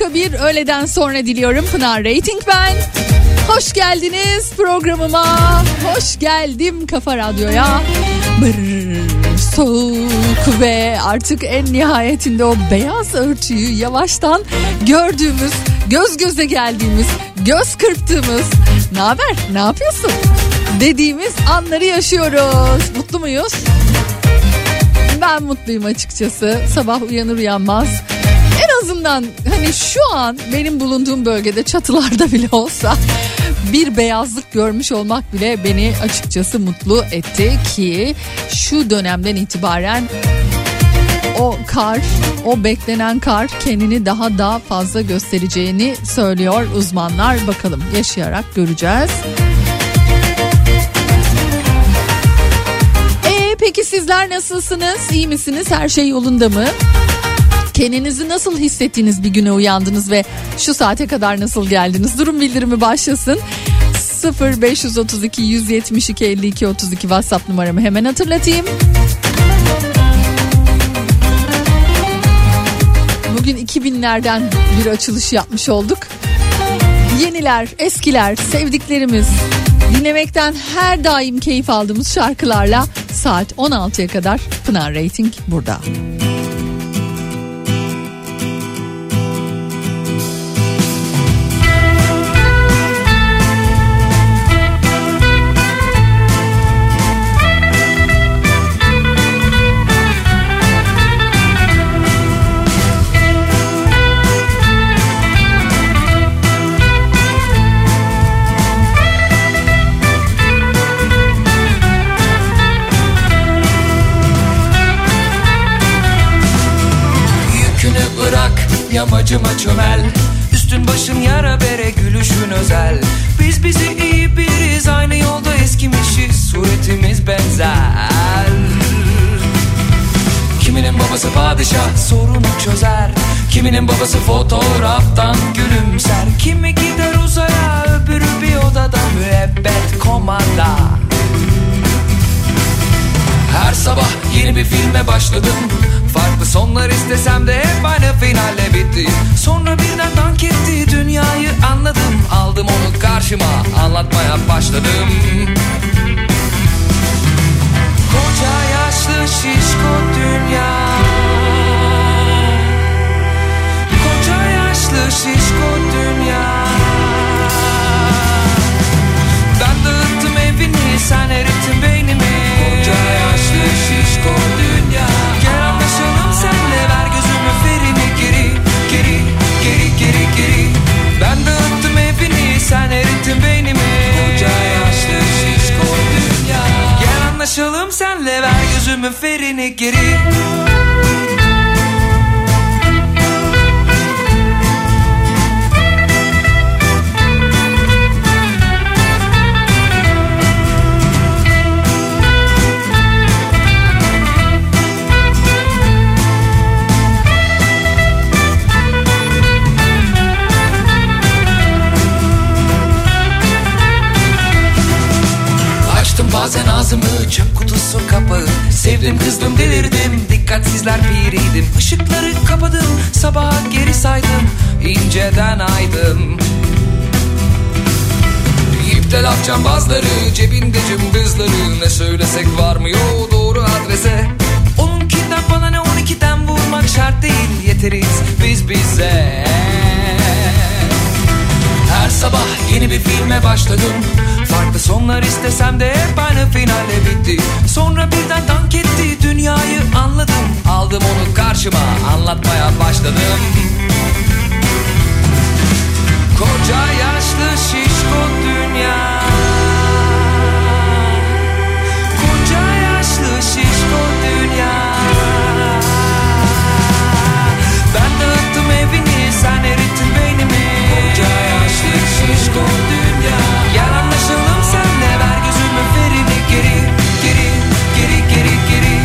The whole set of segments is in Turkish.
harika bir öğleden sonra diliyorum. Pınar Rating ben. Hoş geldiniz programıma. Hoş geldim Kafa Radyo'ya. Brrr, soğuk ve artık en nihayetinde o beyaz örtüyü yavaştan gördüğümüz, göz göze geldiğimiz, göz kırptığımız. Ne haber? Ne yapıyorsun? Dediğimiz anları yaşıyoruz. Mutlu muyuz? Ben mutluyum açıkçası. Sabah uyanır uyanmaz. Azından hani şu an benim bulunduğum bölgede çatılarda bile olsa bir beyazlık görmüş olmak bile beni açıkçası mutlu etti ki şu dönemden itibaren o kar, o beklenen kar kendini daha daha fazla göstereceğini söylüyor uzmanlar. Bakalım yaşayarak göreceğiz. Ee, peki sizler nasılsınız? İyi misiniz? Her şey yolunda mı? Kendinizi nasıl hissettiğiniz bir güne uyandınız ve şu saate kadar nasıl geldiniz? Durum bildirimi başlasın. 0532 172 52 32 WhatsApp numaramı hemen hatırlatayım. Bugün 2000'lerden bir açılış yapmış olduk. Yeniler, eskiler, sevdiklerimiz, dinlemekten her daim keyif aldığımız şarkılarla saat 16'ya kadar Pınar Rating burada. Yamacıma çömel. Üstün başın yara bere gülüşün özel. Biz bizi iyi biriz aynı yolda eskimişiz. Suretimiz benzer. Kiminin babası padişah sorunu çözer. Kiminin babası fotoğraftan gülümser. Kimi gider uzaya öbürü bir odada müebbet komanda. Her sabah yeni bir filme başladım Farklı sonlar istesem de hep aynı finalle bitti. Sonra birden dank etti dünyayı anladım. Aldım onu karşıma anlatmaya başladım. Koca yaşlı şişko dünya. Koca yaşlı şişko dünya. Ben dağıttım evini sen erittin beynimi. Koca yaşlı şişko dünya ver gözümü ferini sabaha geri saydım inceden aydım. İpte laf cambazları cebinde cımbızları Ne söylesek varmıyor doğru adrese. Onunkinden bana ne on ikiden vurmak şart değil Yeteriz biz bize. Her sabah yeni bir filme başladım Farklı sonlar istesem de hep aynı finalle bitti. Sonra birden dank etti dünyayı anladım. Aldım onu karşıma anlatmaya başladım. Koca yaşlı şişko dünya. Koca yaşlı şişko dünya. Ben dağıttım evini sen erittin beynimi. Koca yaşlı şişko dünya. Gel anlaşalım senle ver gözümü ferini. Geri Geri geri geri geri.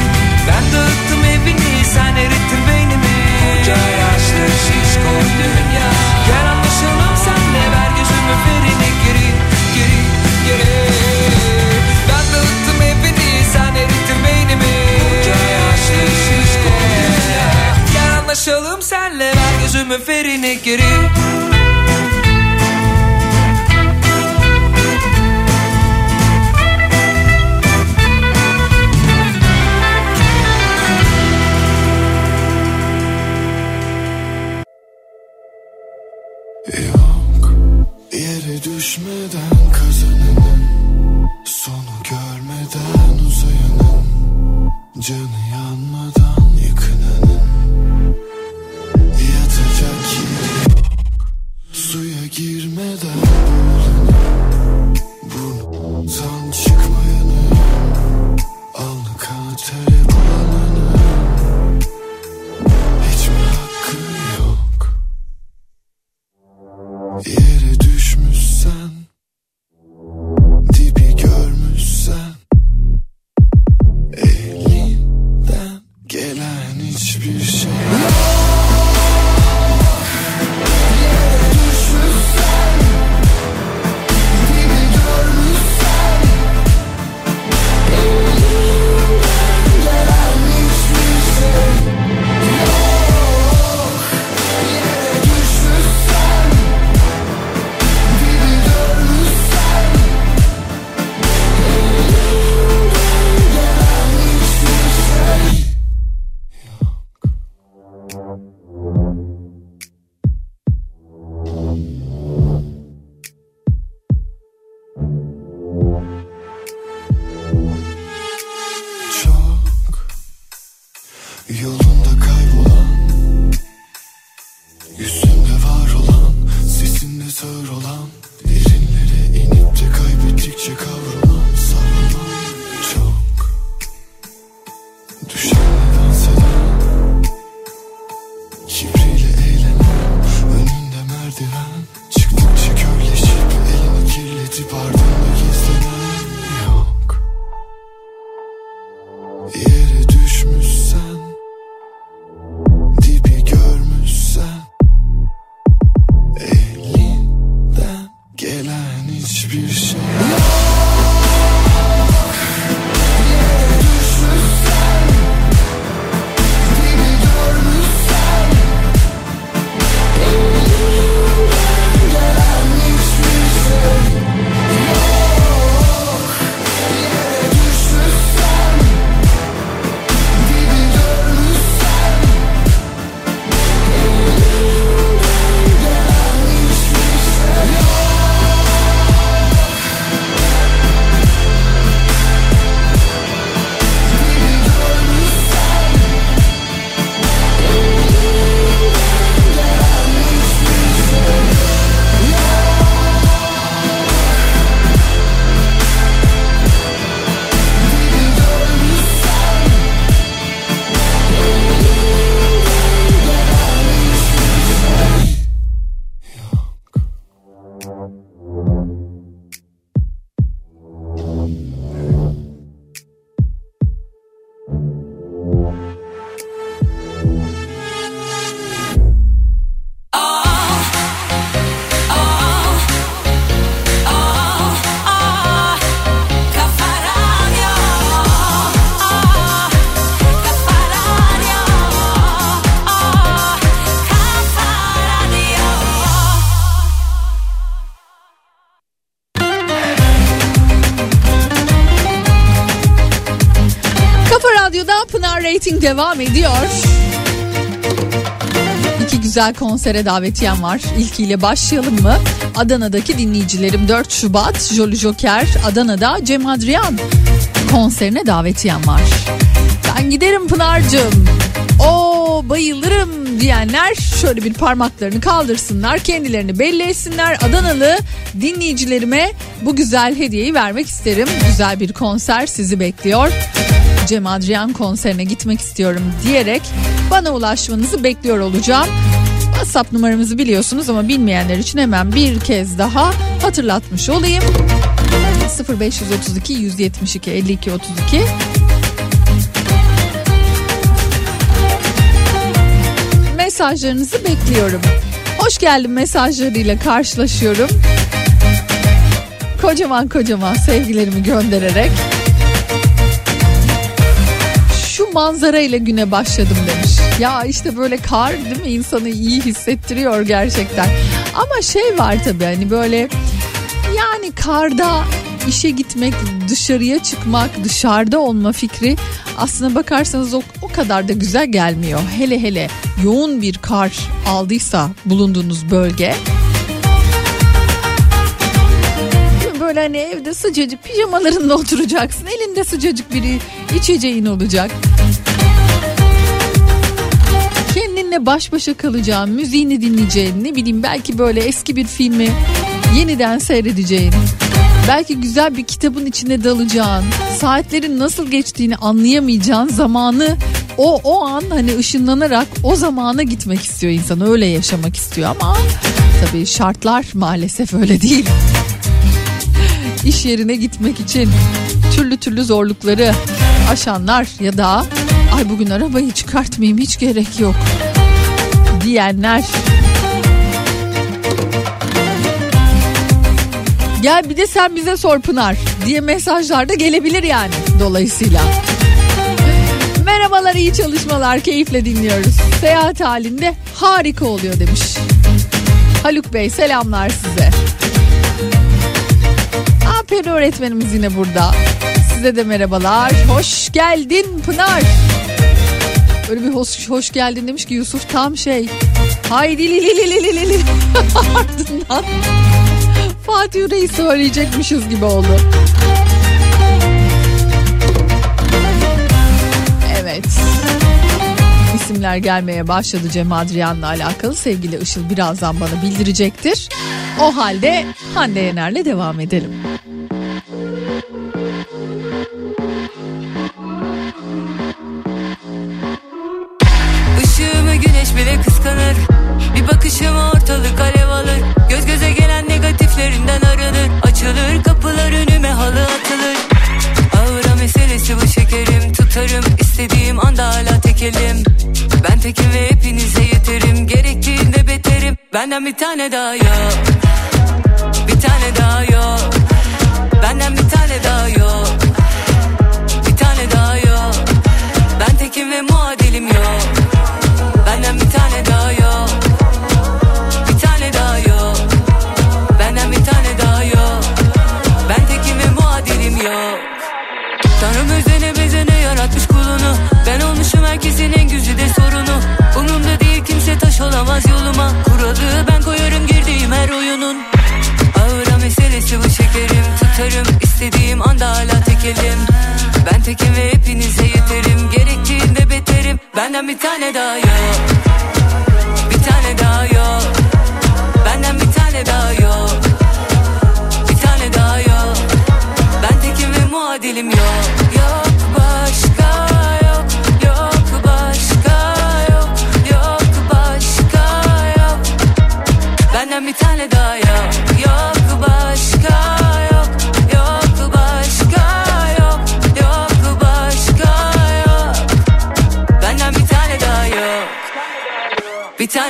Ben dağıttım evini sen erittin beynimi. Koca yaşlı şişko dünya. Gel ferine geri Yok devam ediyor. İki güzel konsere davetiyem var. İlkiyle başlayalım mı? Adana'daki dinleyicilerim 4 Şubat Jolly Joker Adana'da Cem Adrian konserine davetiyem var. Ben giderim Pınar'cığım. O bayılırım diyenler şöyle bir parmaklarını kaldırsınlar. Kendilerini belli etsinler. Adanalı dinleyicilerime bu güzel hediyeyi vermek isterim. Güzel bir konser sizi bekliyor. Cem Adrian konserine gitmek istiyorum diyerek bana ulaşmanızı bekliyor olacağım. WhatsApp numaramızı biliyorsunuz ama bilmeyenler için hemen bir kez daha hatırlatmış olayım. 0532 172 52 32 Mesajlarınızı bekliyorum. Hoş geldin mesajlarıyla karşılaşıyorum. Kocaman kocaman sevgilerimi göndererek şu manzara ile güne başladım demiş. Ya işte böyle kar değil mi insanı iyi hissettiriyor gerçekten. Ama şey var tabii hani böyle yani karda işe gitmek, dışarıya çıkmak, dışarıda olma fikri aslına bakarsanız o, o kadar da güzel gelmiyor. Hele hele yoğun bir kar aldıysa bulunduğunuz bölge. Böyle hani evde sıcacık pijamalarında oturacaksın. Elinde sıcacık bir içeceğin olacak. Kendinle baş başa kalacağın, müziğini dinleyeceğin, ne bileyim belki böyle eski bir filmi yeniden seyredeceğin. Belki güzel bir kitabın içine dalacağın, saatlerin nasıl geçtiğini anlayamayacağın zamanı o o an hani ışınlanarak o zamana gitmek istiyor insan öyle yaşamak istiyor ama tabii şartlar maalesef öyle değil. İş yerine gitmek için türlü türlü zorlukları aşanlar ya da ay bugün arabayı çıkartmayayım hiç gerek yok diyenler Gel bir de sen bize sor Pınar diye mesajlar da gelebilir yani dolayısıyla. Merhabalar iyi çalışmalar keyifle dinliyoruz. Seyahat halinde harika oluyor demiş. Haluk Bey selamlar size. Aferin öğretmenimiz yine burada. Size de merhabalar. Hoş geldin Pınar. Öyle bir hoş, hoş geldin demiş ki Yusuf tam şey. Haydi li li li li li li. Ardından Fatih Yüreği söyleyecekmişiz gibi oldu. Evet. İsimler gelmeye başladı Cem Adrian'la alakalı. Sevgili Işıl birazdan bana bildirecektir. O halde Hande Yener'le devam edelim. Bile kıskanır. Bir bakışım ortalık alev alır? Göz göze gelen negatiflerinden arınır. Açılır kapılar önüme halı atılır. Ağıra meselesi bu şekerim. Tutarım istediğim anda hala tekelim. Ben tekim ve hepinize yeterim. Gerektiğinde beterim. Benden bir tane daha yok. Bir tane daha yok. Benden bir tane daha yok tane daha yok. Bir tane daha yok. Benden bir tane daha yok. Ben tekim ve yok. Tanrım özene bezene yaratmış kulunu. Ben olmuşum herkesin en sorunu. Umurumda değil kimse taş olamaz yoluma. Kuralı ben koyarım girdiğim her oyunun. Ağıra meselesi bu şekerim. Tutarım istediğim anda hala tekelim. Ben tekim ve hepinize Benden bir tane daha yok. Bir tane daha yok. Benden bir tane daha yok. Bir tane daha yok. Ben tekim ve muadilim yok. Yok başka yok. Yok başka yok. Yok başka yok. Benden bir tane daha yok. Yok başka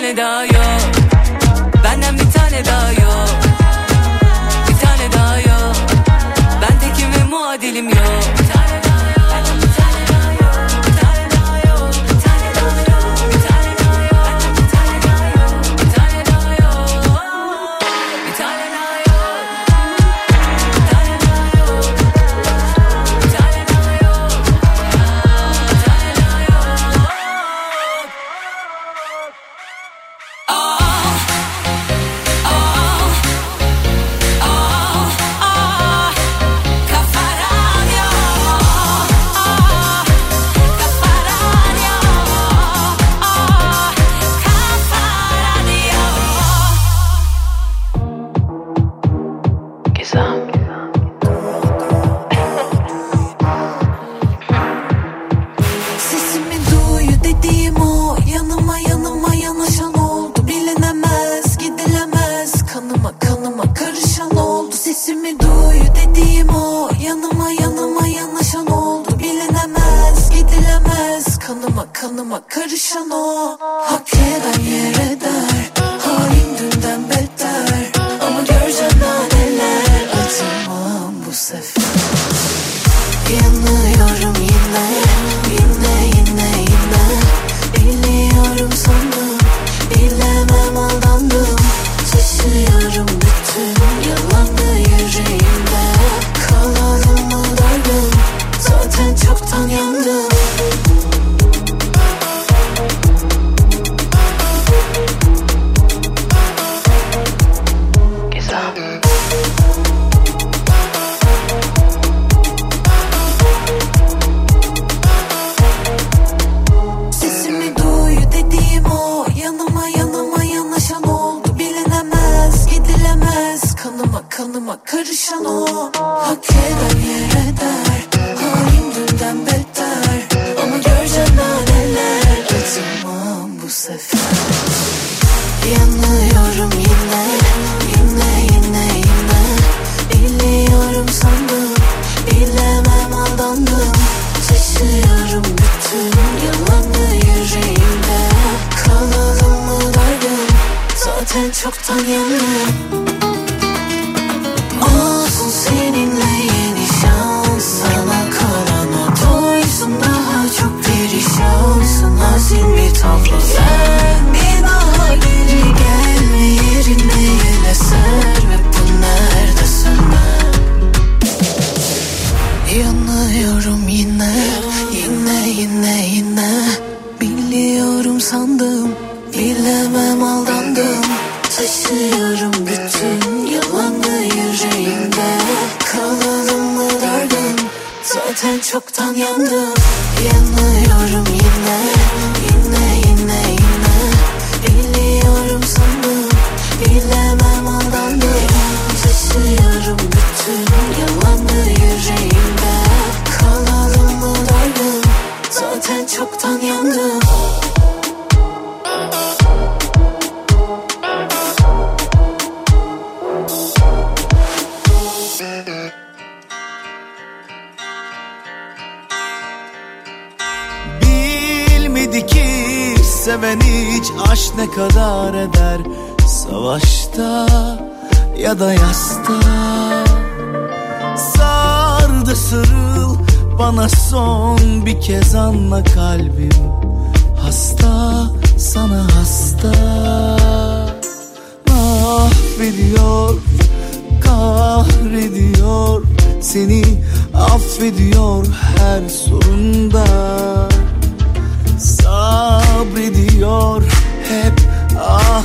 Tane daha yok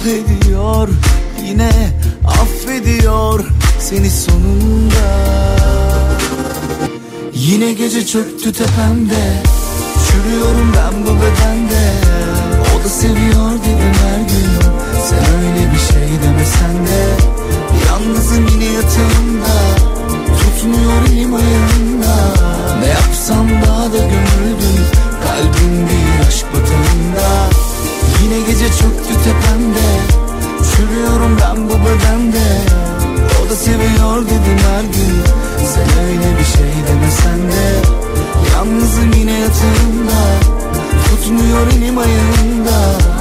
Ah ediyor Yine affediyor seni sonunda. Yine gece çöktü tepemde Çürüyorum ben bu bedende. O da seviyor dedim her gün Sen öyle bir şey demesen de. Yalnızım yine yatağımda Tutmuyor elim ayağımda. Ne yapsam daha da gömüldüm Kalbim bir aşk batağında gece çöktü tepemde. Çürüyorum ben bu bedende. O da seviyor dedim her gün. Sen öyle bir şey demesen de. Yalnızım yine yatağımda. Tutmuyor elim ayağımda.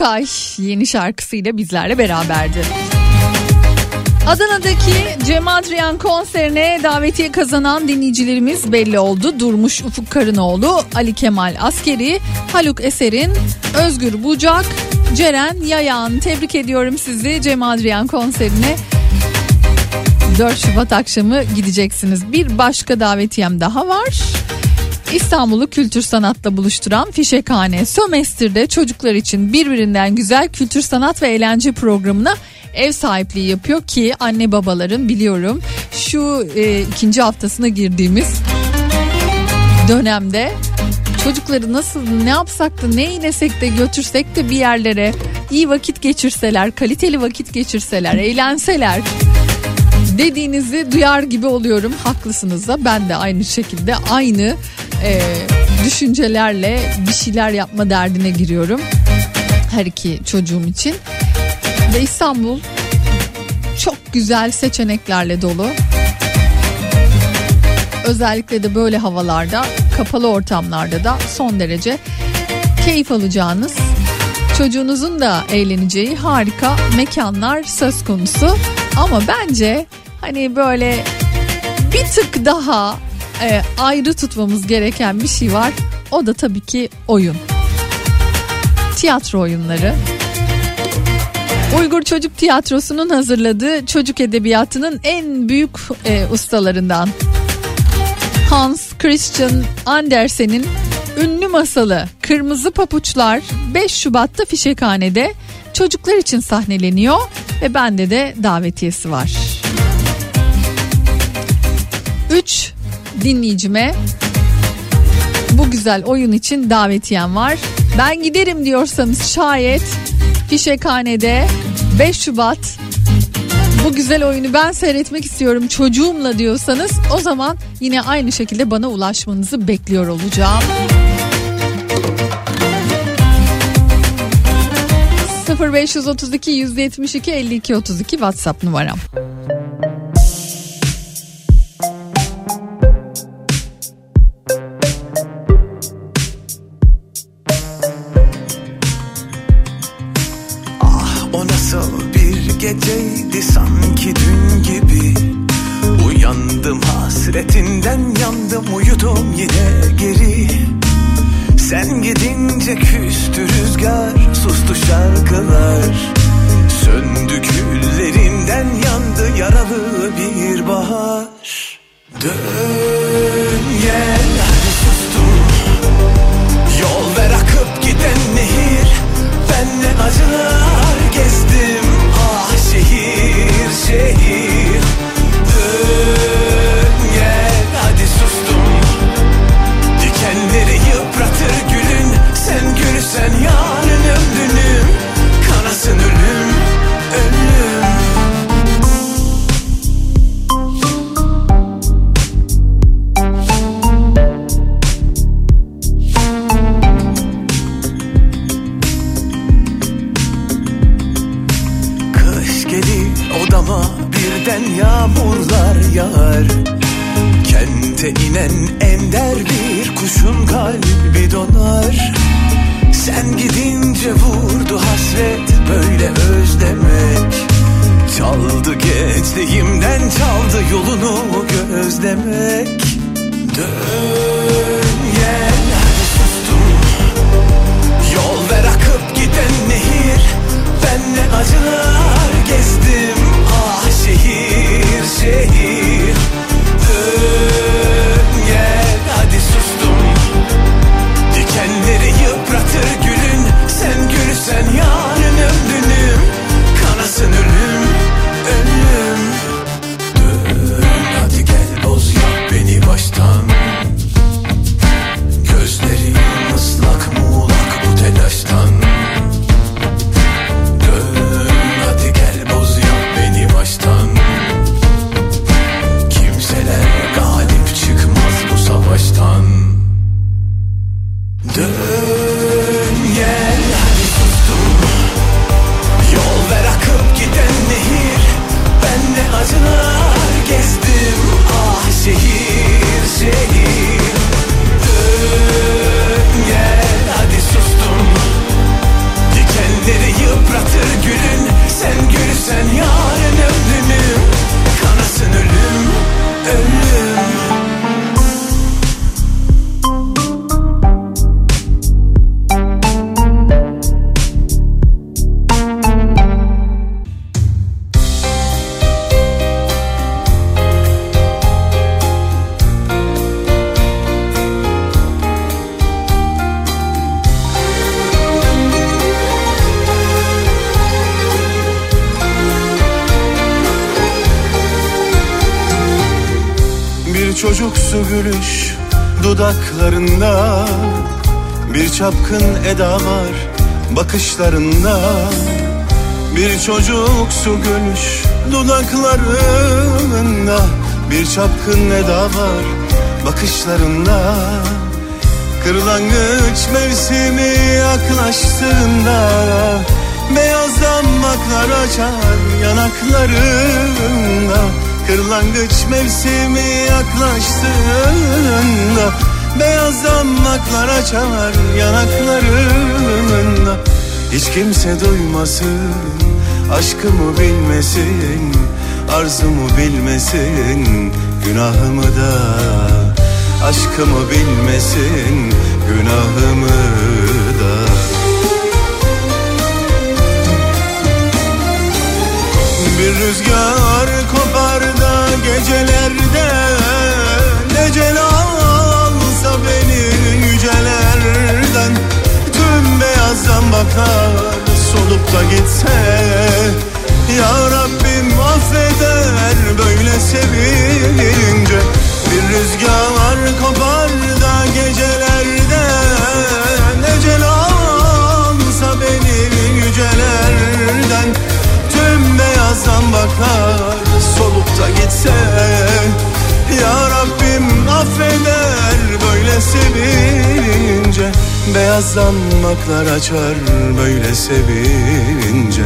Erkaş yeni şarkısıyla bizlerle beraberdi. Adana'daki Cem Adrian konserine davetiye kazanan dinleyicilerimiz belli oldu. Durmuş Ufuk Karınoğlu, Ali Kemal Askeri, Haluk Eser'in, Özgür Bucak, Ceren Yayan. Tebrik ediyorum sizi Cem Adrian konserine. 4 Şubat akşamı gideceksiniz. Bir başka davetiyem daha var. İstanbul'u kültür sanatla buluşturan Fişekhane Sömestr'de çocuklar için birbirinden güzel kültür sanat ve eğlence programına ev sahipliği yapıyor ki anne babaların biliyorum şu e, ikinci haftasına girdiğimiz dönemde çocukları nasıl ne yapsak da ne eylesek de götürsek de bir yerlere iyi vakit geçirseler kaliteli vakit geçirseler eğlenseler dediğinizi duyar gibi oluyorum haklısınız da ben de aynı şekilde aynı e, düşüncelerle bir şeyler yapma derdine giriyorum her iki çocuğum için ve İstanbul çok güzel seçeneklerle dolu. Özellikle de böyle havalarda, kapalı ortamlarda da son derece keyif alacağınız, çocuğunuzun da eğleneceği harika mekanlar söz konusu. Ama bence hani böyle bir tık daha e, ayrı tutmamız gereken bir şey var. O da tabii ki oyun. Tiyatro oyunları. Uygur Çocuk Tiyatrosu'nun hazırladığı çocuk edebiyatının en büyük e, ustalarından Hans Christian Andersen'in ünlü masalı Kırmızı Papuçlar 5 Şubat'ta Fişekhane'de çocuklar için sahneleniyor ve bende de davetiyesi var. 3 dinleyicime bu güzel oyun için davetiyem var. Ben giderim diyorsanız şayet Fişekhane'de 5 Şubat bu güzel oyunu ben seyretmek istiyorum çocuğumla diyorsanız o zaman yine aynı şekilde bana ulaşmanızı bekliyor olacağım. 0532 172 52 32 WhatsApp numaram. Çapkın eda var bakışlarında. Bir çocuksu gülüş dudaklarında. Bir çapkın eda var bakışlarında. Kırlangıç mevsimi yaklaştığında Beyaz damaklar açar yanaklarında. Kırlangıç mevsimi yaklaştığında Beyaz damaklar açar yanaklarında Hiç kimse duymasın Aşkımı bilmesin Arzumu bilmesin Günahımı da. Aşkımı bilmesin Günahımı da. Bir rüzgar kopar da gecelerde Necel alsa beni yücelerden Tüm beyazdan bakar solup da gitse Ya Rabbim affeder böyle sevince Bir rüzgar kopar da gecelerde Necel alsa beni yücelerden Tüm beyazdan bakar solup da gitse Ya Rabbim affeder böyle sevince Beyazdan baklar açar böyle sevince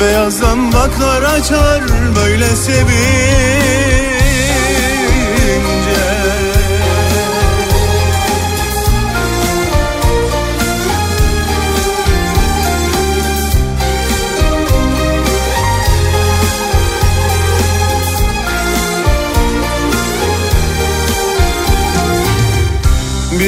Beyazdan baklar açar böyle sevince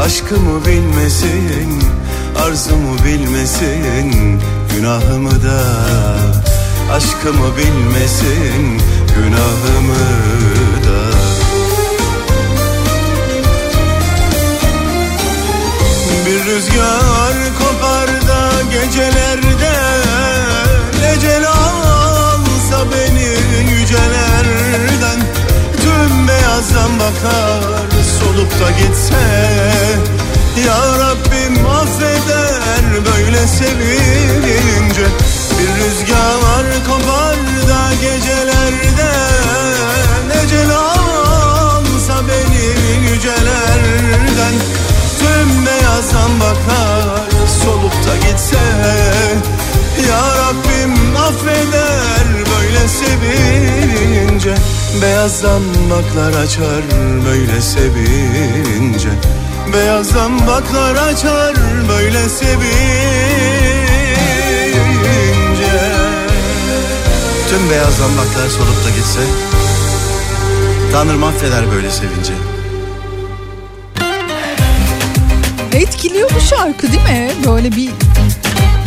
Aşkımı bilmesin Arzumu bilmesin Günahımı da. Aşkımı bilmesin Günahımı da. Bir rüzgar kopar da gecelerde Ecel alsa beni yücelerden. Tüm beyazdan bakar solup da gitse Ya Rabbim affeder böyle sevince Bir rüzgar kopar da gecelerde Ecel alsa beni yücelerden. Tüm beyazdan bakar solup da gitse Ya Rabbim affeder sevince Beyazdan baklar açar böyle sevince. Beyazdan baklar açar böyle sevince. Tüm beyaz zambaklar solup da gitse Tanrım affeder böyle sevince. Etkiliyor bu şarkı değil mi? Böyle bir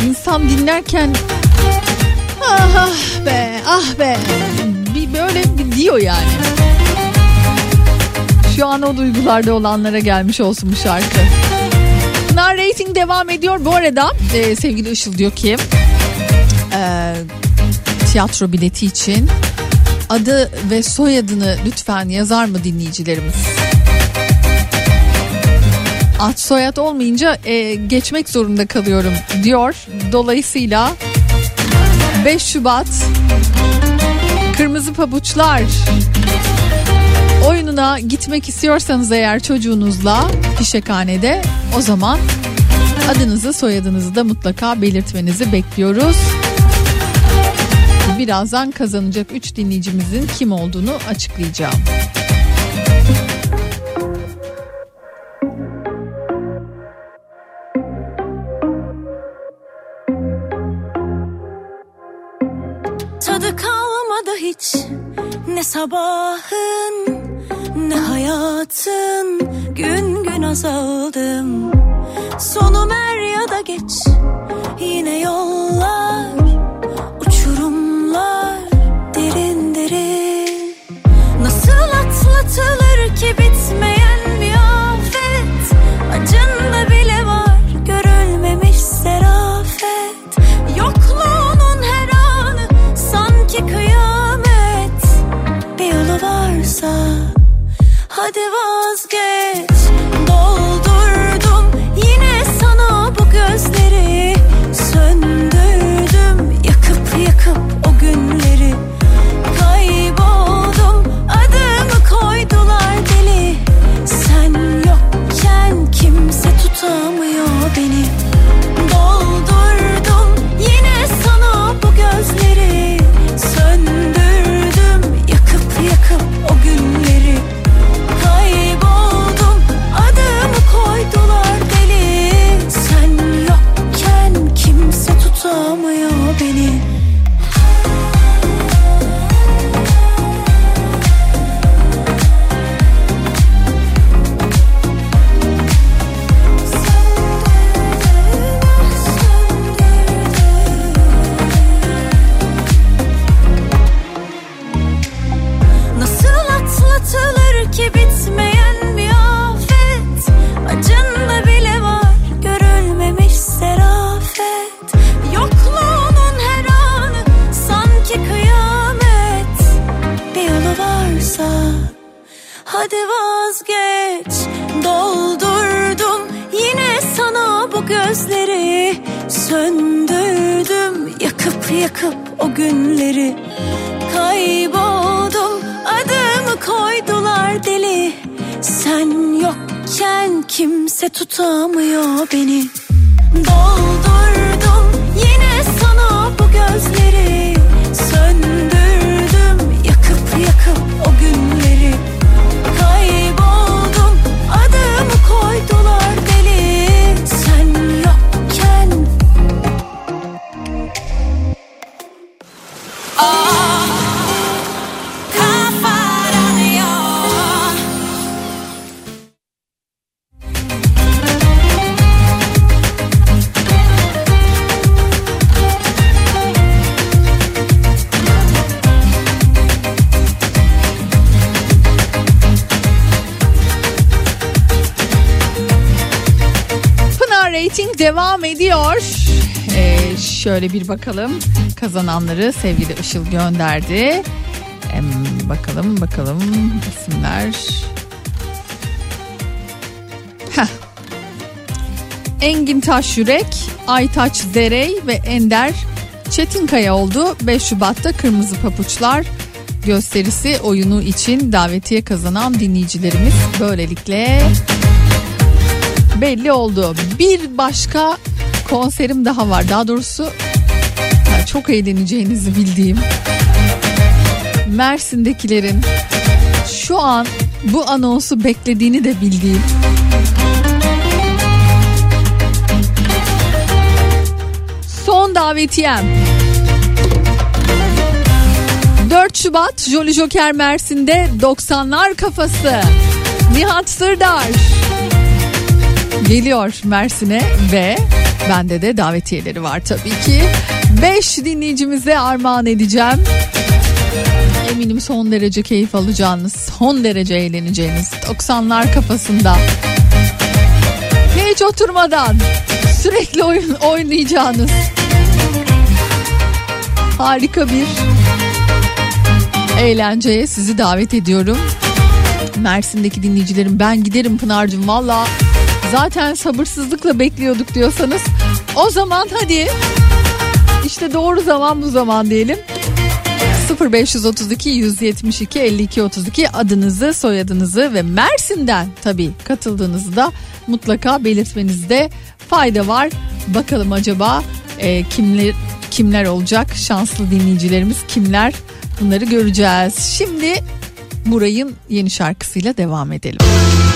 insan dinlerken ah, ah be ah be bir böyle diyor yani. Şu an o duygularda olanlara gelmiş olsun bu şarkı. Pınar Rating devam ediyor. Bu arada e, sevgili Işıl diyor ki e, tiyatro bileti için adı ve soyadını lütfen yazar mı dinleyicilerimiz? Ad soyad olmayınca e, geçmek zorunda kalıyorum diyor. Dolayısıyla 5 Şubat Kırmızı Pabuçlar oyununa gitmek istiyorsanız eğer çocuğunuzla fişekhanede o zaman adınızı soyadınızı da mutlaka belirtmenizi bekliyoruz. Birazdan kazanacak 3 dinleyicimizin kim olduğunu açıklayacağım. Ne sabahın Ben hayatın gün gün azaldım. Sonum er ya da geç Yine yollar Uçurumlar Derin derin. Nasıl atlatılır ki bitmeyen bir afet Acında bile var varsa hadi vazgeç. Doldurdum yine sana bu gözleri. Söndürdüm yakıp yakıp o günleri. Kayboldum adımı koydular deli. Sen yokken kimse tutamıyor beni kimse tutamıyor beni şöyle bir bakalım kazananları sevgili Işıl gönderdi. Em, bakalım bakalım isimler. Heh. Engin Taş Yürek, Aytaç Zerey ve Ender Çetinkaya oldu. 5 Şubat'ta Kırmızı Papuçlar gösterisi oyunu için davetiye kazanan dinleyicilerimiz böylelikle belli oldu. Bir başka konserim daha var. Daha doğrusu çok eğleneceğinizi bildiğim Mersin'dekilerin şu an bu anonsu beklediğini de bildiğim son davetiyem 4 Şubat Jolly Joker Mersin'de 90'lar kafası Nihat Sırdar geliyor Mersin'e ve bende de davetiyeleri var tabii ki. 5 dinleyicimize armağan edeceğim. Eminim son derece keyif alacağınız, son derece eğleneceğiniz 90'lar kafasında. Hiç oturmadan sürekli oyun oynayacağınız harika bir eğlenceye sizi davet ediyorum. Mersin'deki dinleyicilerim ben giderim Pınar'cığım valla zaten sabırsızlıkla bekliyorduk diyorsanız o zaman hadi. İşte doğru zaman bu zaman diyelim. 0532 172 52 32 adınızı soyadınızı ve Mersin'den tabii katıldığınızı da mutlaka belirtmenizde fayda var. Bakalım acaba e, kimler kimler olacak? Şanslı dinleyicilerimiz kimler? Bunları göreceğiz. Şimdi Buray'ın yeni şarkısıyla devam edelim. yapayalnız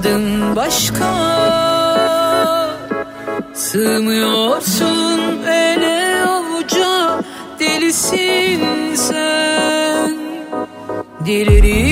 adın başka. Sığmıyorsun ele avuca. Delisin sen. Delirim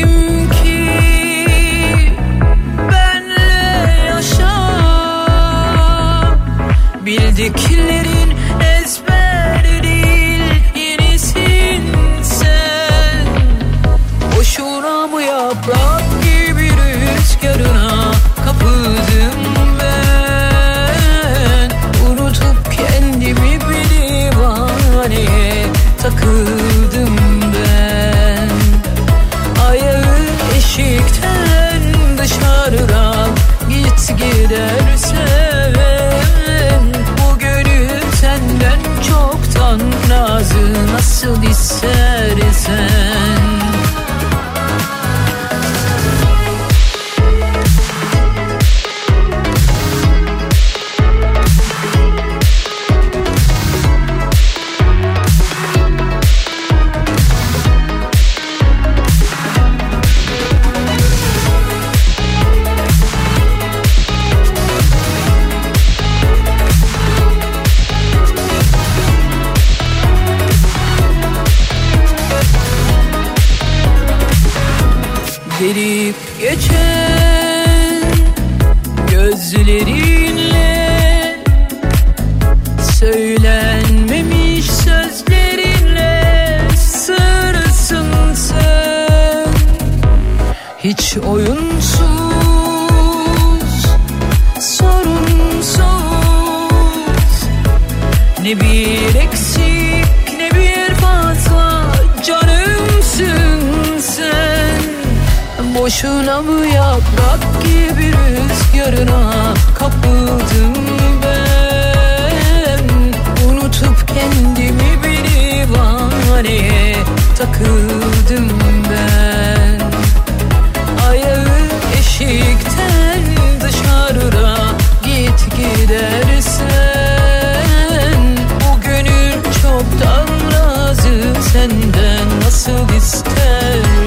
To this time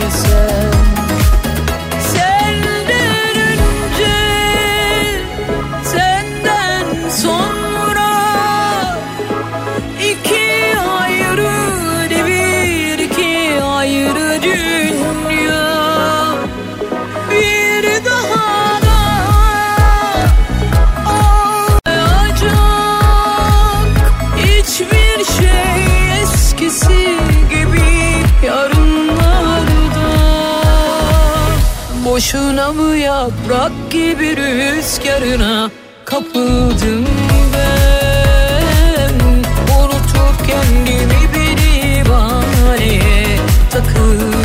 yaprak gibi rüzgarına kapıldım ben. Unutup kendimi bir divaneye takıldım.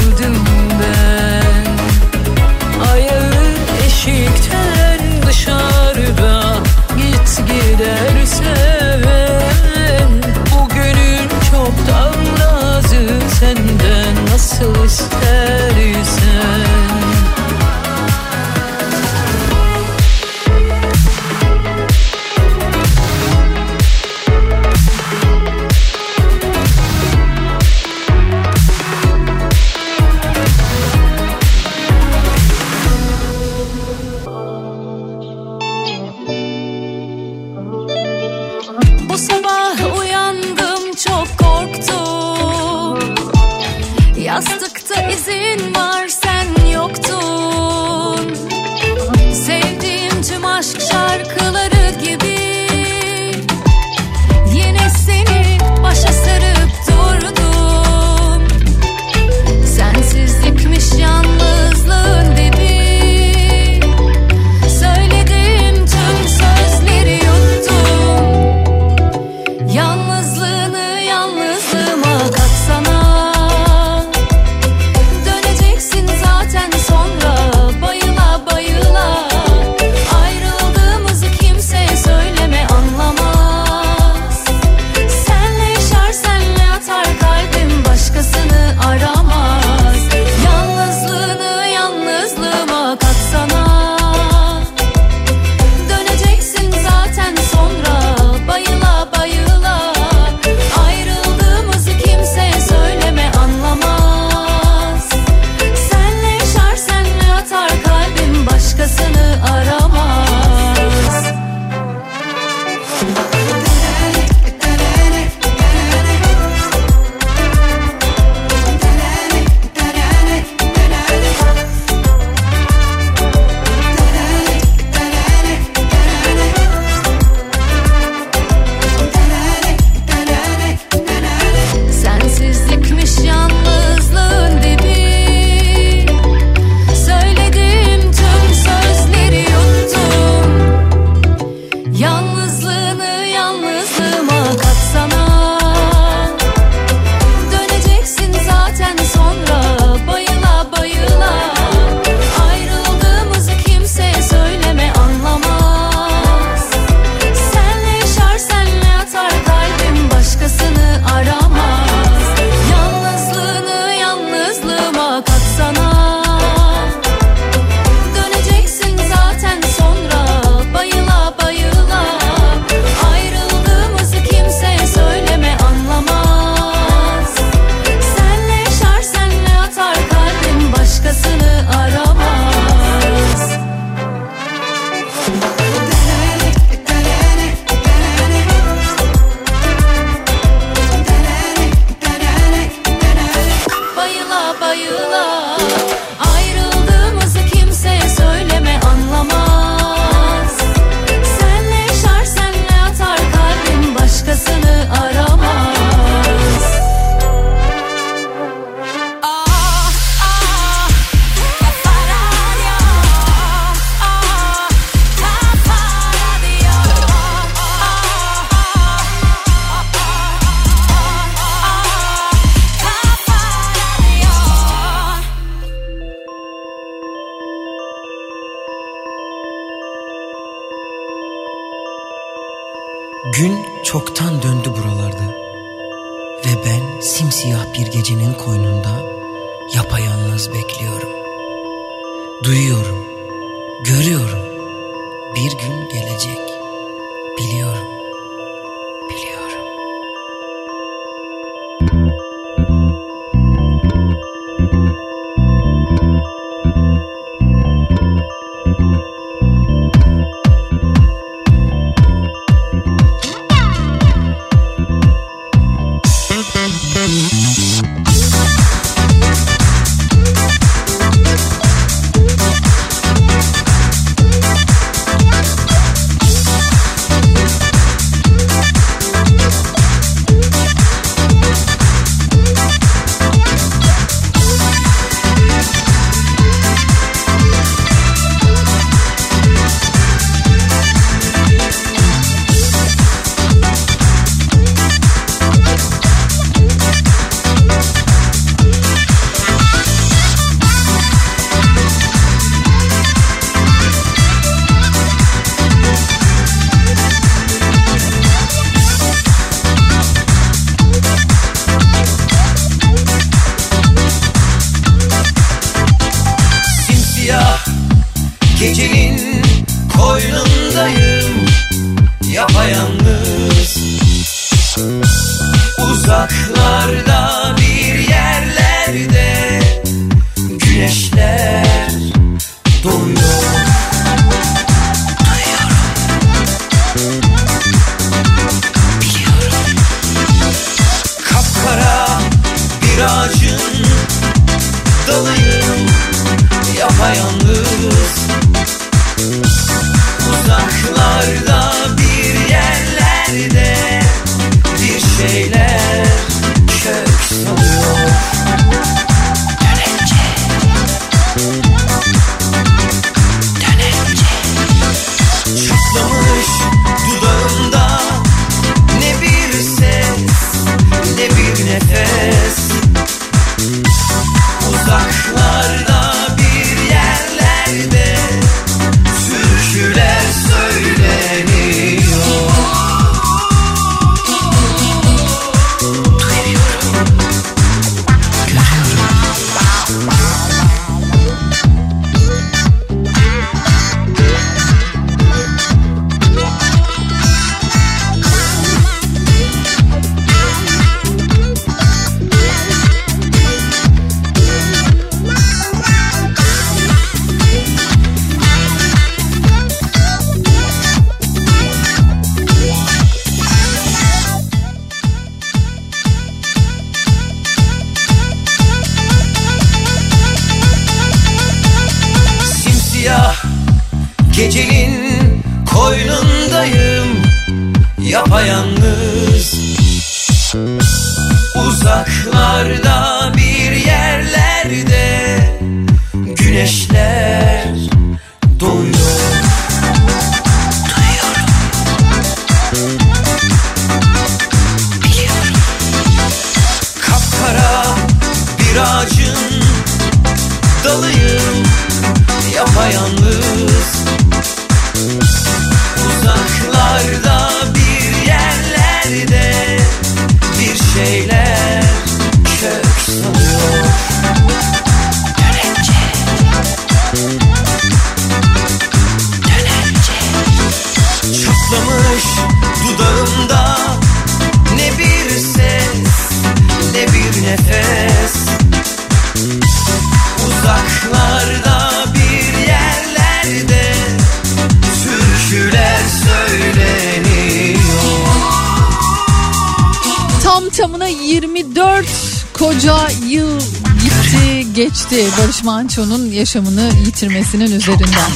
24 koca yıl gitti geçti Barış Manço'nun yaşamını yitirmesinin üzerinden.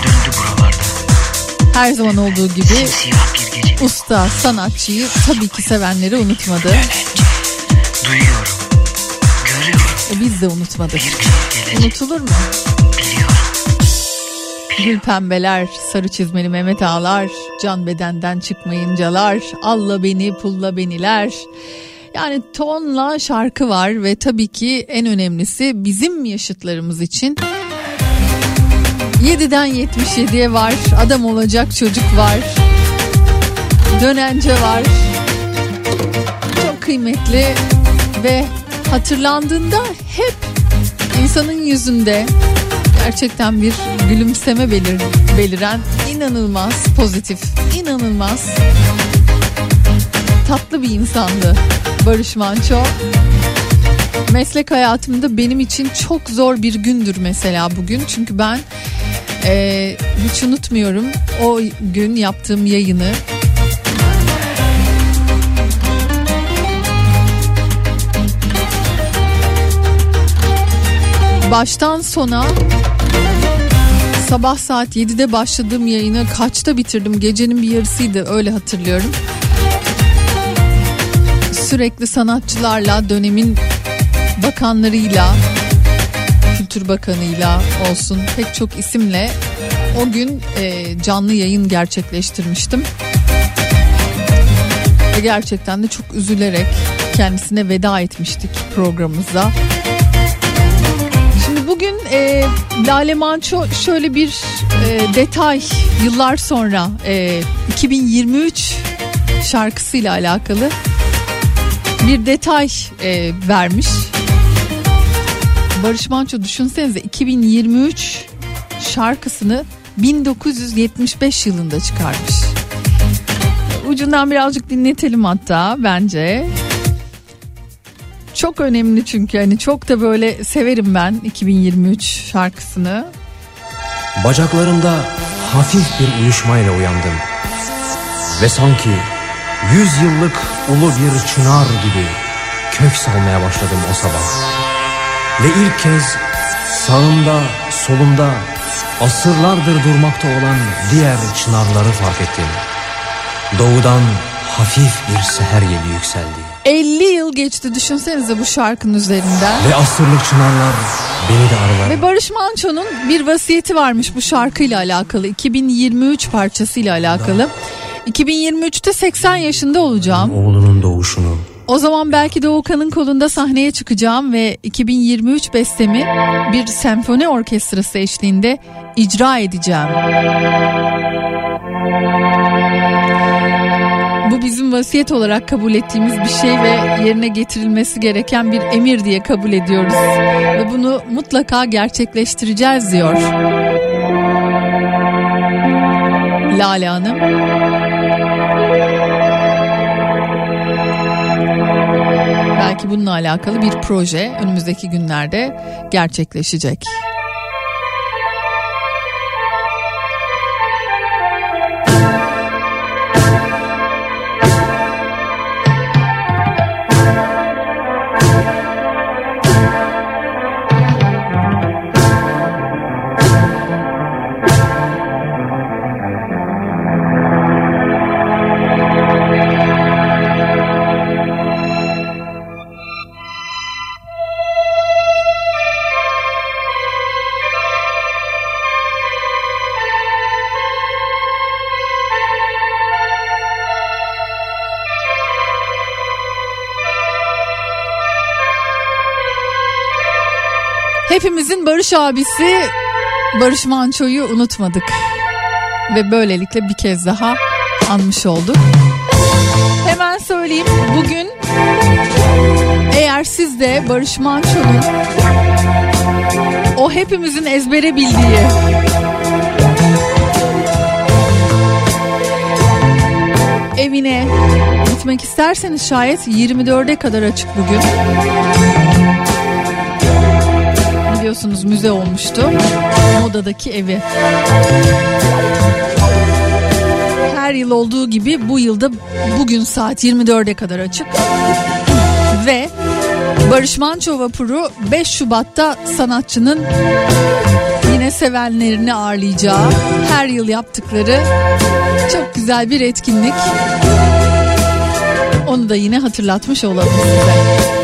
Her zaman olduğu gibi usta sanatçıyı tabii ki sevenleri unutmadı. E biz de unutmadık. Unutulur mu? Gül pembeler, sarı çizmeli Mehmet Ağlar, can bedenden çıkmayıncalar, alla beni pulla beniler. Yani tonla şarkı var ve tabii ki en önemlisi bizim yaşıtlarımız için 7'den 77'ye var, adam olacak çocuk var, dönence var. Çok kıymetli ve hatırlandığında hep insanın yüzünde gerçekten bir gülümseme belir, beliren inanılmaz pozitif, inanılmaz tatlı bir insandı Barış Manço. Meslek hayatımda benim için çok zor bir gündür mesela bugün. Çünkü ben eee, hiç unutmuyorum o gün yaptığım yayını. Baştan sona sabah saat 7'de başladığım yayını kaçta bitirdim? Gecenin bir yarısıydı öyle hatırlıyorum. Sürekli sanatçılarla dönemin bakanlarıyla Kültür Bakanı'yla olsun pek çok isimle o gün e, canlı yayın gerçekleştirmiştim. Ve gerçekten de çok üzülerek kendisine veda etmiştik programımızda. Şimdi bugün e, Lale Manço şöyle bir e, detay yıllar sonra e, 2023 şarkısıyla alakalı bir detay e, vermiş. Barış Manço düşünsenize 2023 şarkısını 1975 yılında çıkarmış. Ucundan birazcık dinletelim hatta bence. Çok önemli çünkü hani çok da böyle severim ben 2023 şarkısını. Bacaklarımda hafif bir uyuşmayla uyandım. Ve sanki yüz yıllık ulu bir çınar gibi kök salmaya başladım o sabah. Ve ilk kez sağımda solumda asırlardır durmakta olan diğer çınarları fark ettim. Doğudan hafif bir seher yeli yükseldi. 50 yıl geçti düşünsenize bu şarkının üzerinden. Ve asırlık çınarlar beni de aralar. Ve Barış Manço'nun bir vasiyeti varmış bu şarkıyla alakalı. 2023 parçasıyla alakalı. 2023'te 80 yaşında olacağım. Oğlunun doğuşunu. O zaman belki Doğukan'ın kolunda sahneye çıkacağım ve 2023 bestemi bir senfoni orkestrası eşliğinde icra edeceğim. Bu bizim vasiyet olarak kabul ettiğimiz bir şey ve yerine getirilmesi gereken bir emir diye kabul ediyoruz. Ve bunu mutlaka gerçekleştireceğiz diyor. Lale Hanım. Belki bununla alakalı bir proje önümüzdeki günlerde gerçekleşecek. Hepimizin Barış abisi Barış Manço'yu unutmadık. Ve böylelikle bir kez daha anmış olduk. Hemen söyleyeyim bugün eğer siz de Barış Manço'nun o hepimizin ezbere bildiği evine gitmek isterseniz şayet 24'e kadar açık bugün biliyorsunuz müze olmuştu. Moda'daki evi. Her yıl olduğu gibi bu yılda bugün saat 24'e kadar açık. Ve Barış Manço vapuru 5 Şubat'ta sanatçının yine sevenlerini ağırlayacağı her yıl yaptıkları çok güzel bir etkinlik. Onu da yine hatırlatmış olalım size.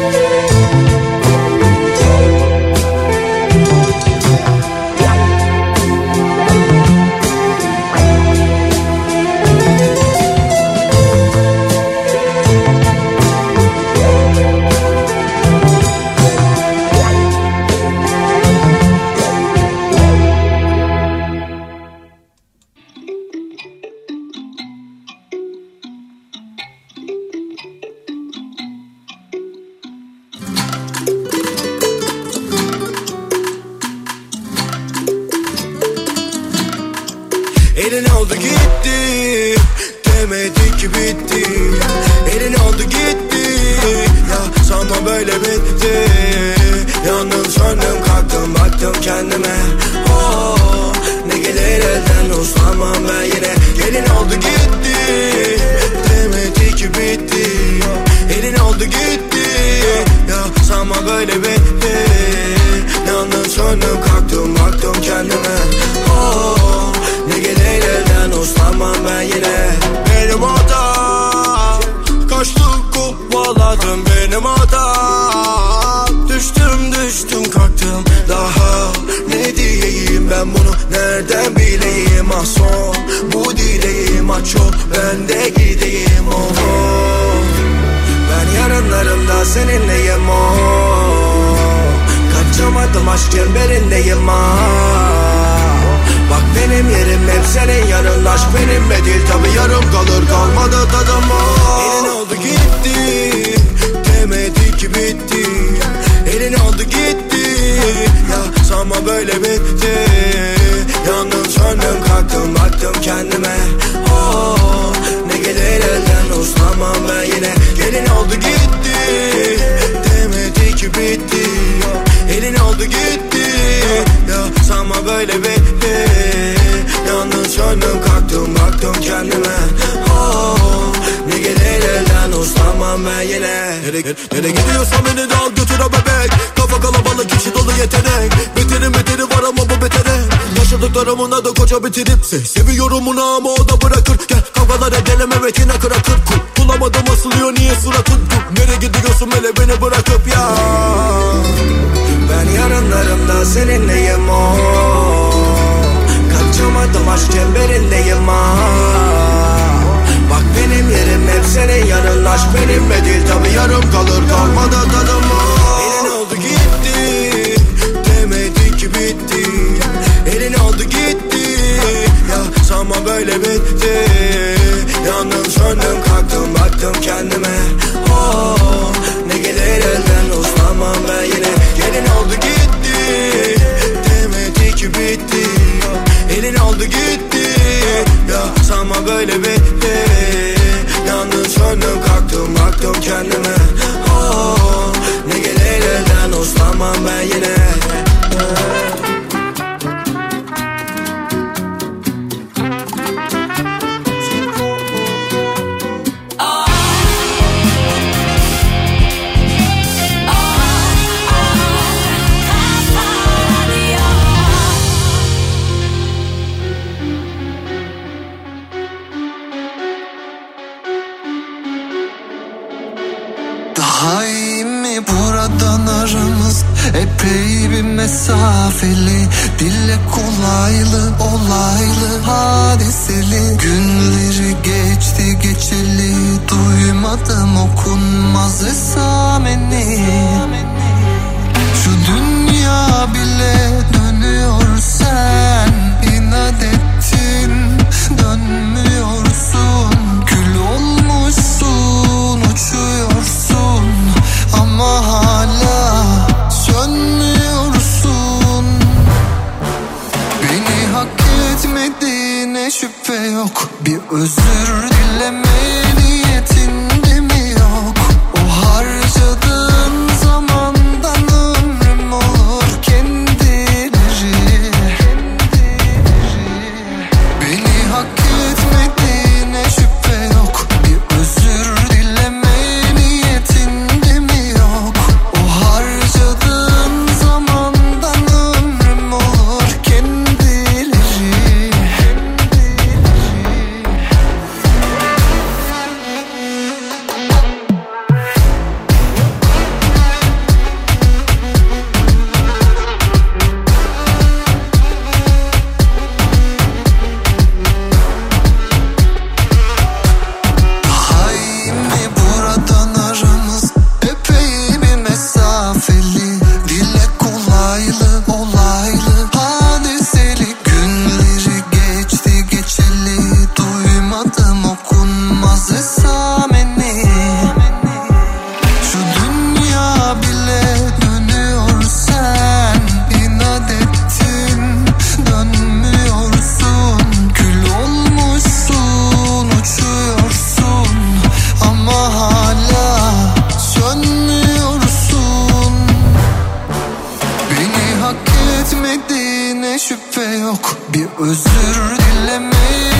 Özür dileme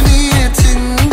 niyetinde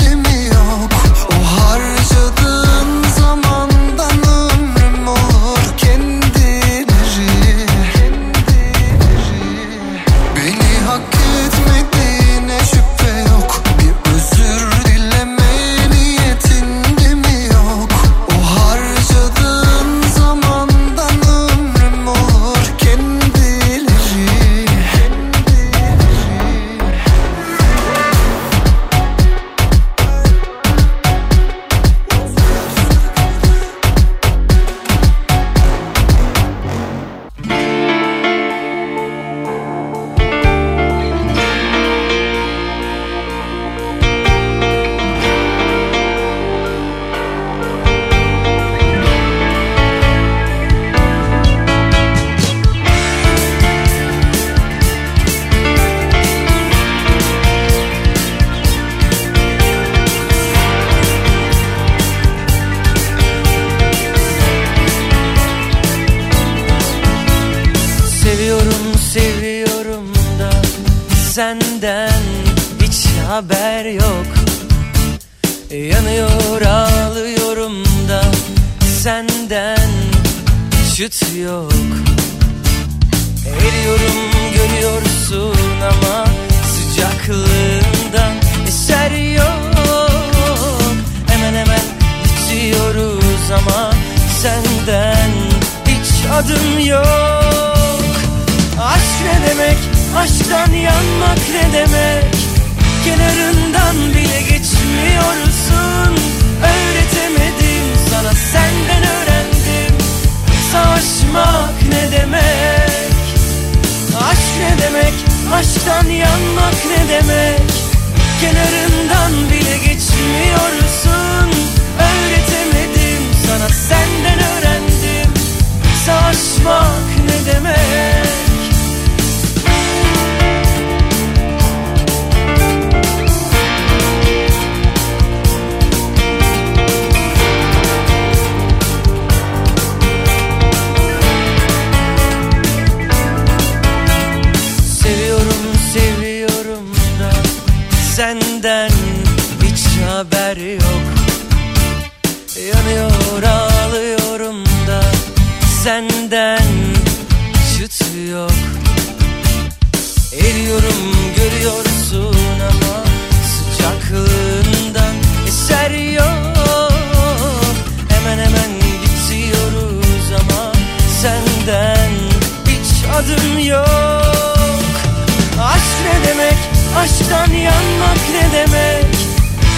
Aşktan yanmak ne demek?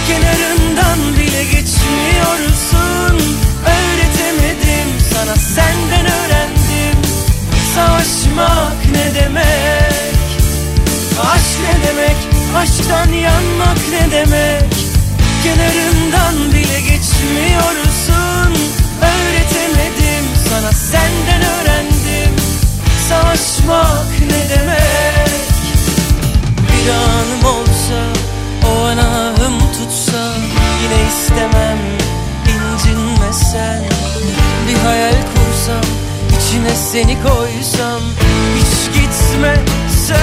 Kenarından bile geçmiyorsun. Öğretemedim sana senden öğrendim. Savaşmak ne demek? Aşk ne demek? Aşktan yanmak ne demek? Kenarından bile geçmiyorsun. Öğretemedim sana senden öğrendim. Savaşmak ne demek Bir anım olsa o anahım tutsa Yine istemem incinmesen Bir hayal kursam içine seni koysam Hiç gitmesen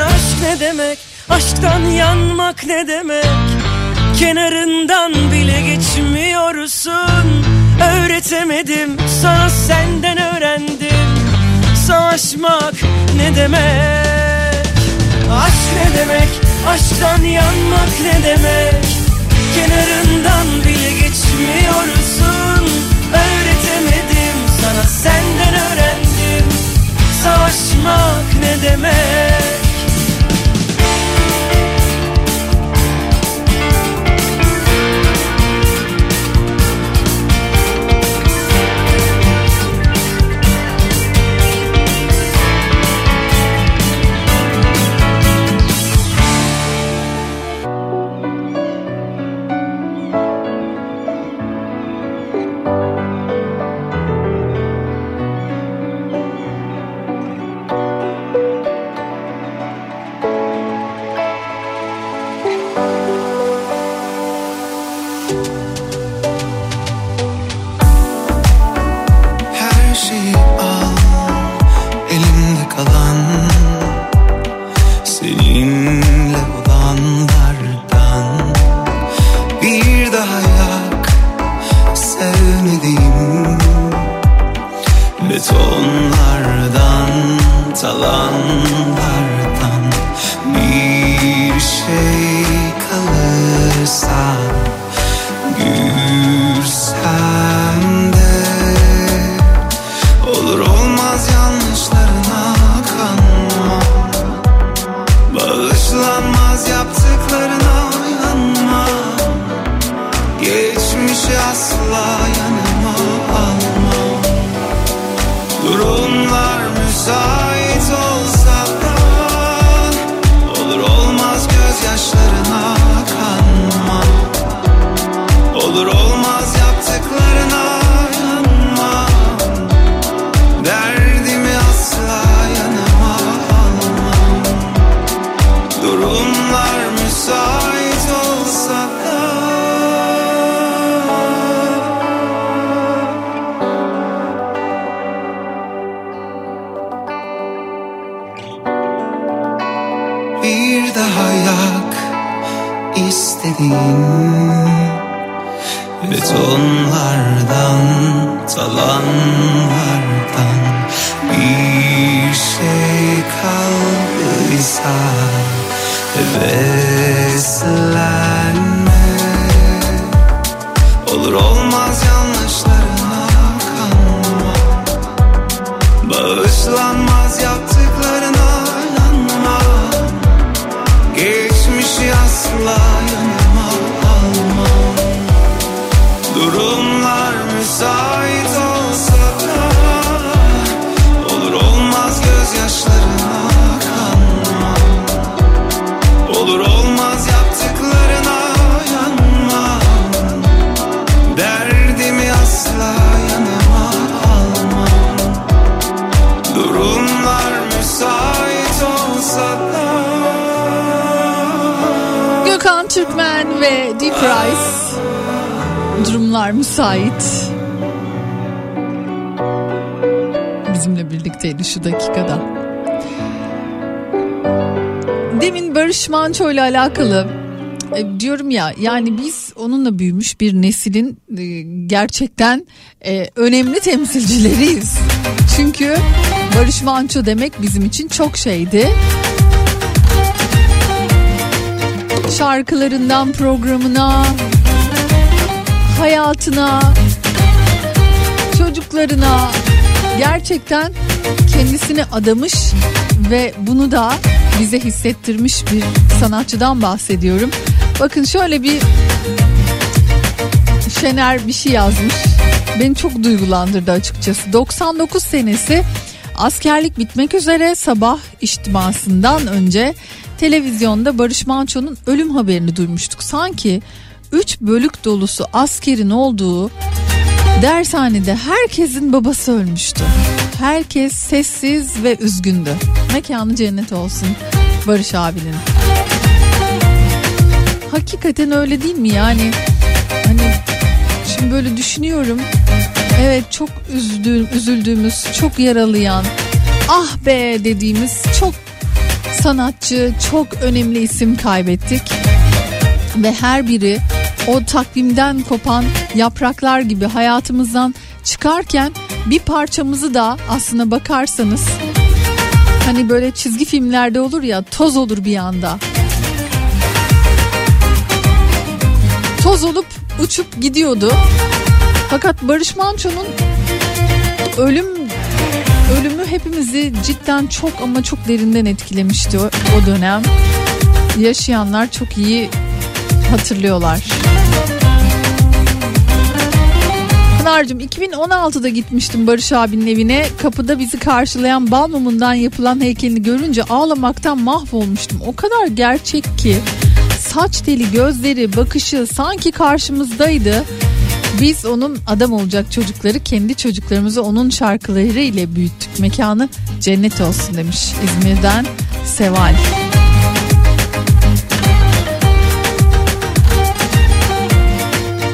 Aşk ne demek? Aşktan yanmak ne demek? Kenarından bile geçmiyorsun. Öğretemedim sana senden öğrendim. Savaşmak ne demek Aşk ne demek? Aşktan yanmak ne demek? Kenarından bile geçmiyorsun. Öğretemedim sana senden öğrendim. Savaşmak ne demek ya yani biz onunla büyümüş bir neslin e, gerçekten e, önemli temsilcileriyiz. Çünkü Barış Manço demek bizim için çok şeydi. Şarkılarından programına, hayatına, çocuklarına gerçekten kendisini adamış ve bunu da bize hissettirmiş bir sanatçıdan bahsediyorum. Bakın şöyle bir Şener bir şey yazmış. Beni çok duygulandırdı açıkçası. 99 senesi askerlik bitmek üzere sabah içtimasından önce televizyonda Barış Manço'nun ölüm haberini duymuştuk. Sanki 3 bölük dolusu askerin olduğu dershanede herkesin babası ölmüştü. Herkes sessiz ve üzgündü. Mekanı cennet olsun Barış abinin. Hakikaten öyle değil mi yani? Hani şimdi böyle düşünüyorum. Evet çok üzdüğüm, üzüldüğümüz, çok yaralayan, ah be dediğimiz çok sanatçı, çok önemli isim kaybettik. Ve her biri o takvimden kopan yapraklar gibi hayatımızdan çıkarken bir parçamızı da aslına bakarsanız hani böyle çizgi filmlerde olur ya toz olur bir anda. Toz olup uçup gidiyordu. Fakat Barış Manço'nun ölüm ölümü hepimizi cidden çok ama çok derinden etkilemişti o, o dönem. Yaşayanlar çok iyi hatırlıyorlar. Pınar'cığım 2016'da gitmiştim Barış abinin evine. Kapıda bizi karşılayan bal mumundan yapılan heykelini görünce ağlamaktan mahvolmuştum. O kadar gerçek ki saç teli, gözleri, bakışı sanki karşımızdaydı. Biz onun adam olacak çocukları kendi çocuklarımızı onun şarkıları ile büyüttük. Mekanı cennet olsun demiş İzmir'den Seval.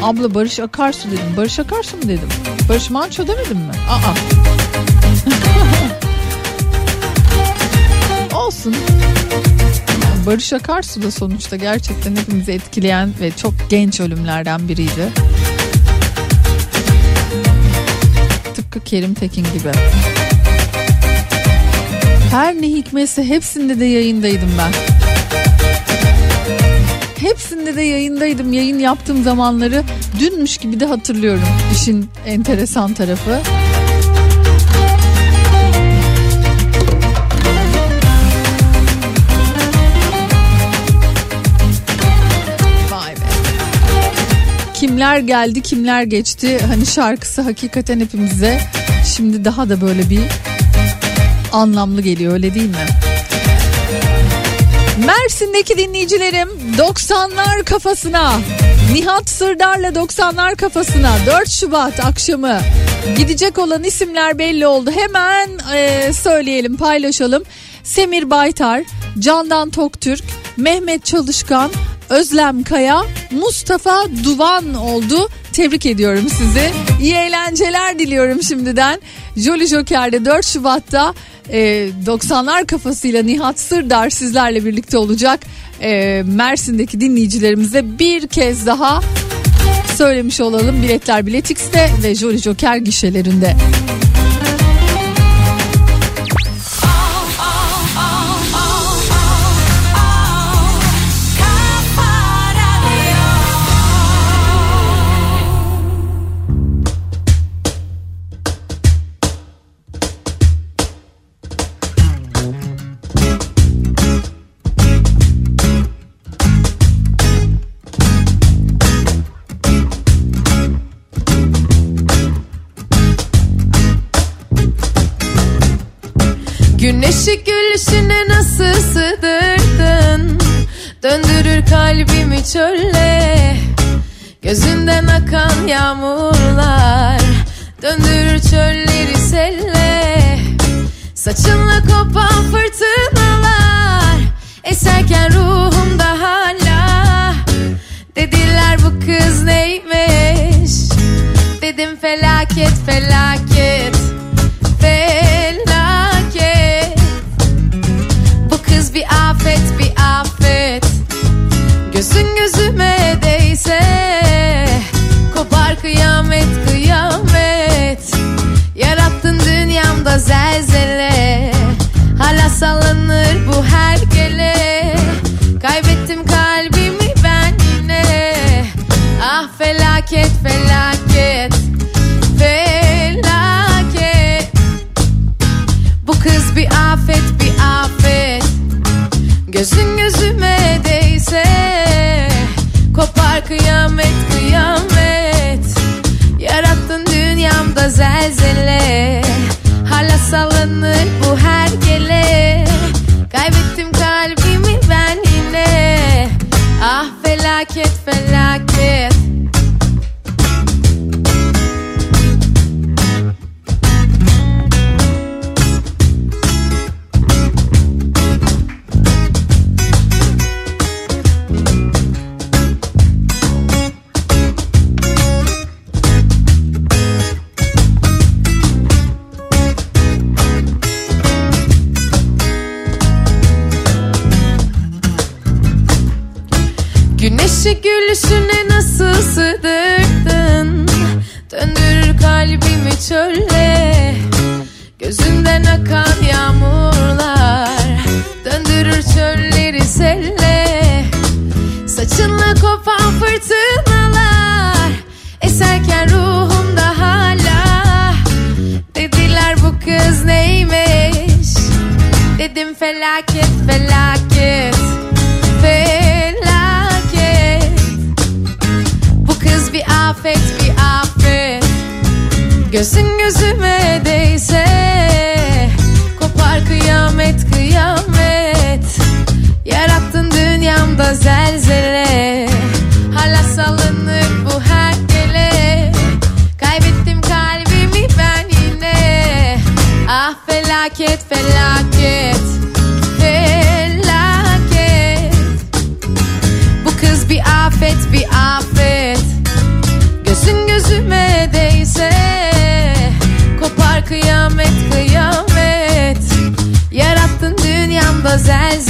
Abla Barış Akarsu dedim. Barış Akarsu mu dedim? Barış Manço demedim mi? Aa. Olsun. Barış Akarsu da sonuçta gerçekten hepimizi etkileyen ve çok genç ölümlerden biriydi. Tıpkı Kerim Tekin gibi. Her ne hikmetse hepsinde de yayındaydım ben. Hepsinde de yayındaydım. Yayın yaptığım zamanları dünmüş gibi de hatırlıyorum. İşin enteresan tarafı. Kimler geldi kimler geçti hani şarkısı hakikaten hepimize şimdi daha da böyle bir anlamlı geliyor öyle değil mi? Mersin'deki dinleyicilerim 90'lar kafasına Nihat Sırdar'la 90'lar kafasına 4 Şubat akşamı gidecek olan isimler belli oldu. Hemen e, söyleyelim paylaşalım. Semir Baytar, Candan Toktürk, Mehmet Çalışkan, Özlem Kaya, Mustafa Duvan oldu. Tebrik ediyorum sizi. İyi eğlenceler diliyorum şimdiden. Jolly Joker'de 4 Şubat'ta e, 90'lar kafasıyla Nihat Sırdar sizlerle birlikte olacak. E, Mersin'deki dinleyicilerimize bir kez daha söylemiş olalım. Biletler Biletix'te ve Jolly Joker gişelerinde. çölle Gözünden akan yağmurlar Döndür çölleri selle. Saçımla kopan fırtınalar Eserken ruhumda hala. Dediler bu kız neymiş? Dedim felaket felaket. Felaket felaket Felaket. Bu kız bir afet bir afet. Gözün gözüme değse Kopar kıyamet kıyamet. Yarattın dünyamda zelzele. Hala sallanır bu hergele Kaybettim kalbimi ben yine. Ah felaket felaket sığdırdın Döndürür kalbimi çölle. Gözünden akan yağmurlar. Döndürür çölleri selle. Saçınla kopan fırtınalar. Eserken ruhumda hala. Dediler bu kız neymiş? Dedim felaket Felaket afet bir afet Gözün gözüme değse Kopar kıyamet kıyamet. Yarattın dünyamda zelzele. Hala sallanır bu hergele Kaybettim kalbimi ben yine. Ah felaket dünyamda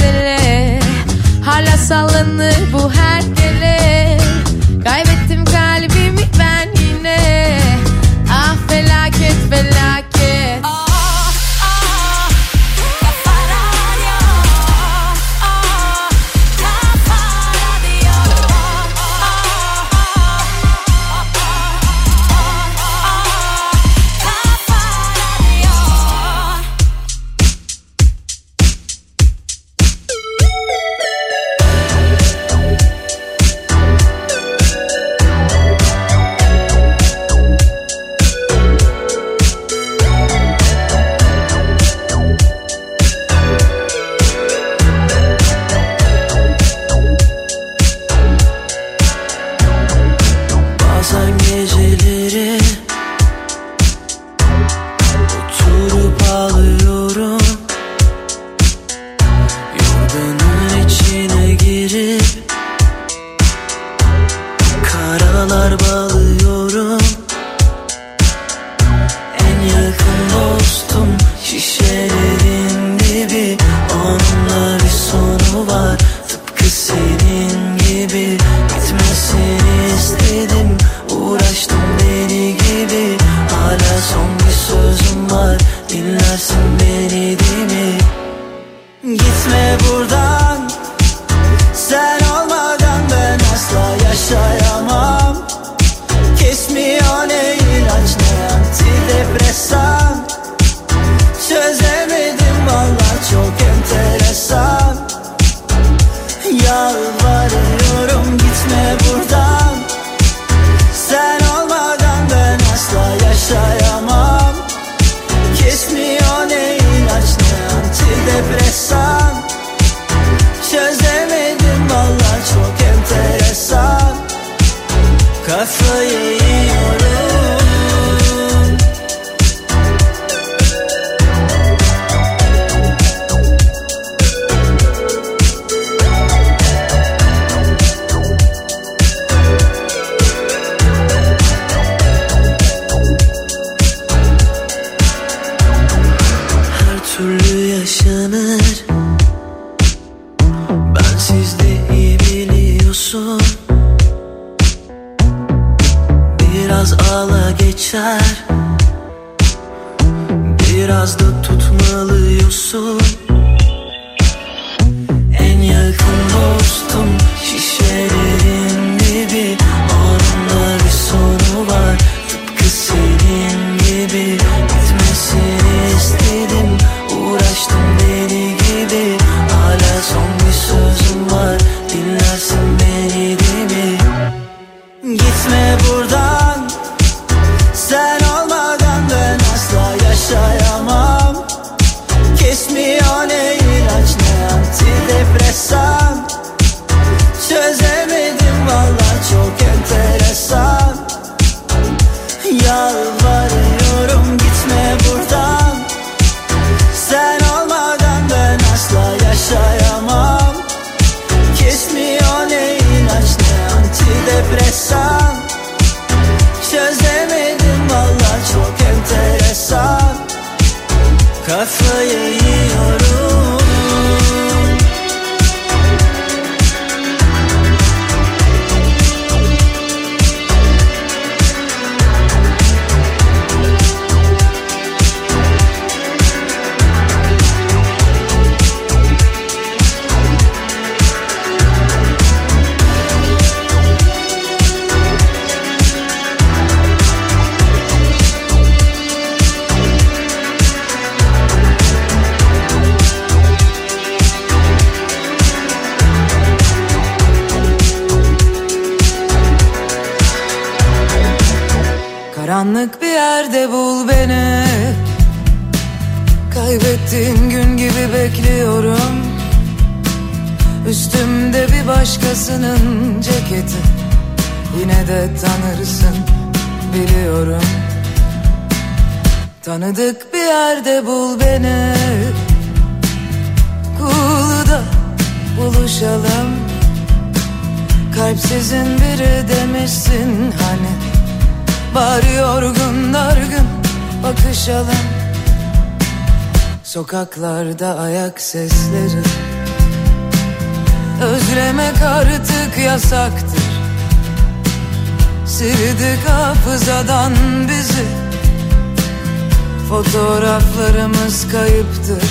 ayıptır.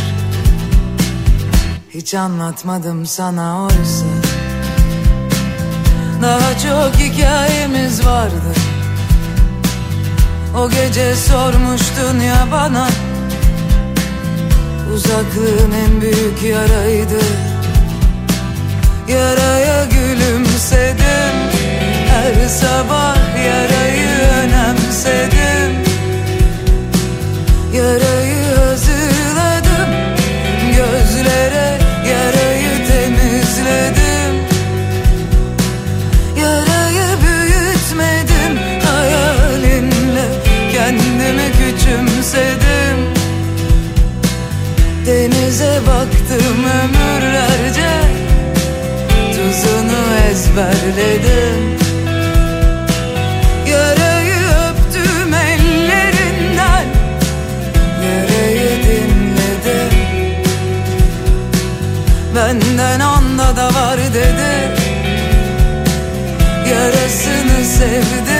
Hiç anlatmadım sana oysa. Daha çok hikayemiz vardı. O gece sormuştun ya bana. Uzaklığın en büyük yaraydı. Yaraya gülümsedim. Her sabah yarayı önemsedim. Yarayı özledim. Denize baktım ömürlerce. Tuzunu ezberledim. Yarayı öptüm ellerinden. Yüreği dinledim. Benden anda da var dedi. Yarasını sevdim.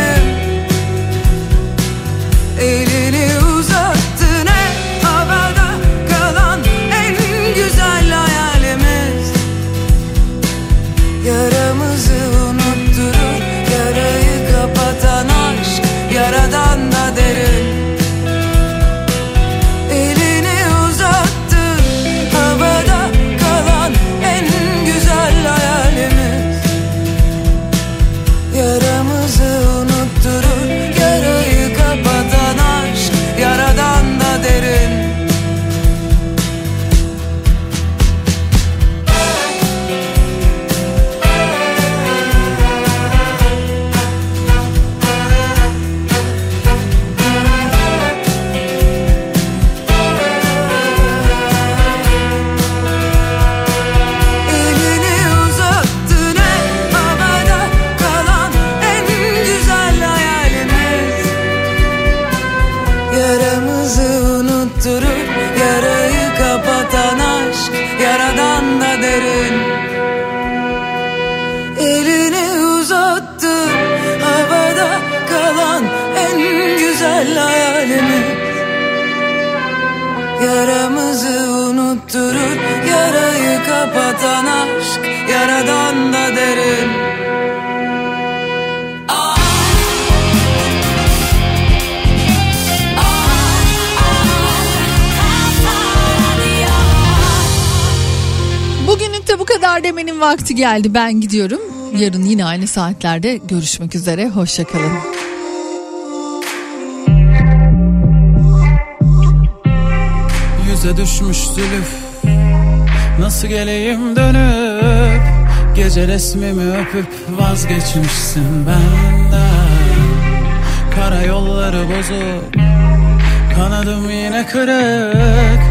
Kapatan aşk Yaradan da derin Bugünlük de bu kadar demenin vakti geldi. Ben gidiyorum. Yarın yine aynı saatlerde görüşmek üzere. Hoşçakalın. Yüze düşmüş zülüf Nasıl geleyim dönüp Gece resmimi öpüp vazgeçmişsin benden? Kara yolları bozuk Kanadım yine kırık.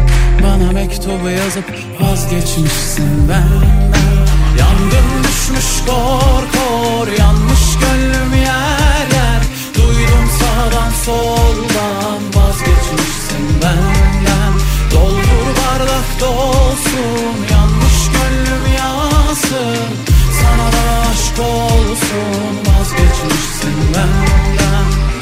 Bana mektubu yazıp vazgeçmişsin benden. Yangın düşmüş kor kor Yanmış gönlüm yer yer. Duydum sağdan soldan Vazgeçmişsin benden bardak dolsun Yanmış gönlüm yansın Sana da aşk olsun Vazgeçmişsin benden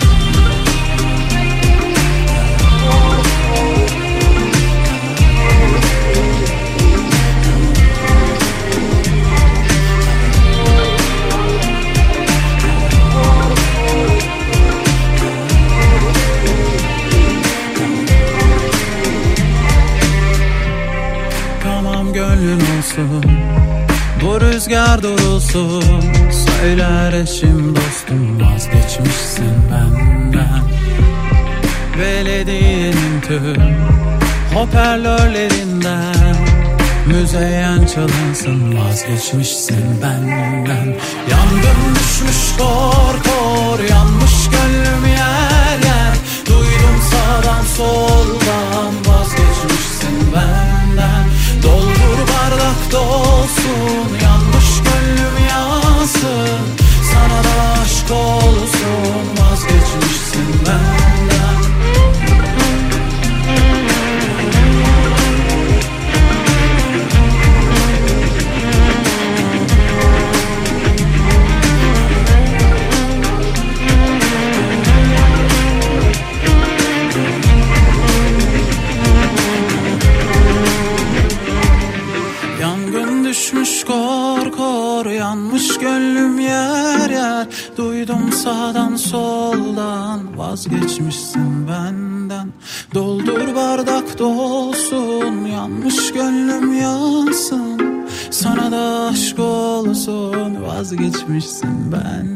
olsun Bu rüzgar durulsun Söyler eşim dostum Vazgeçmişsin benden. Belediyenin tüm Hoparlörlerinden. Müzeyyen çalınsın Vazgeçmişsin benden. Yangın düşmüş kor kor Yanmış gönlüm yer yer. Duydum sağdan soldan Vazgeçmişsin bardak dolsun Yanmış gönlüm yansın. Sana da aşk olsun sağdan soldan Vazgeçmişsin benden. Doldur bardak dolsun Yanmış gönlüm yansın. Sana da aşk olsun Vazgeçmişsin benden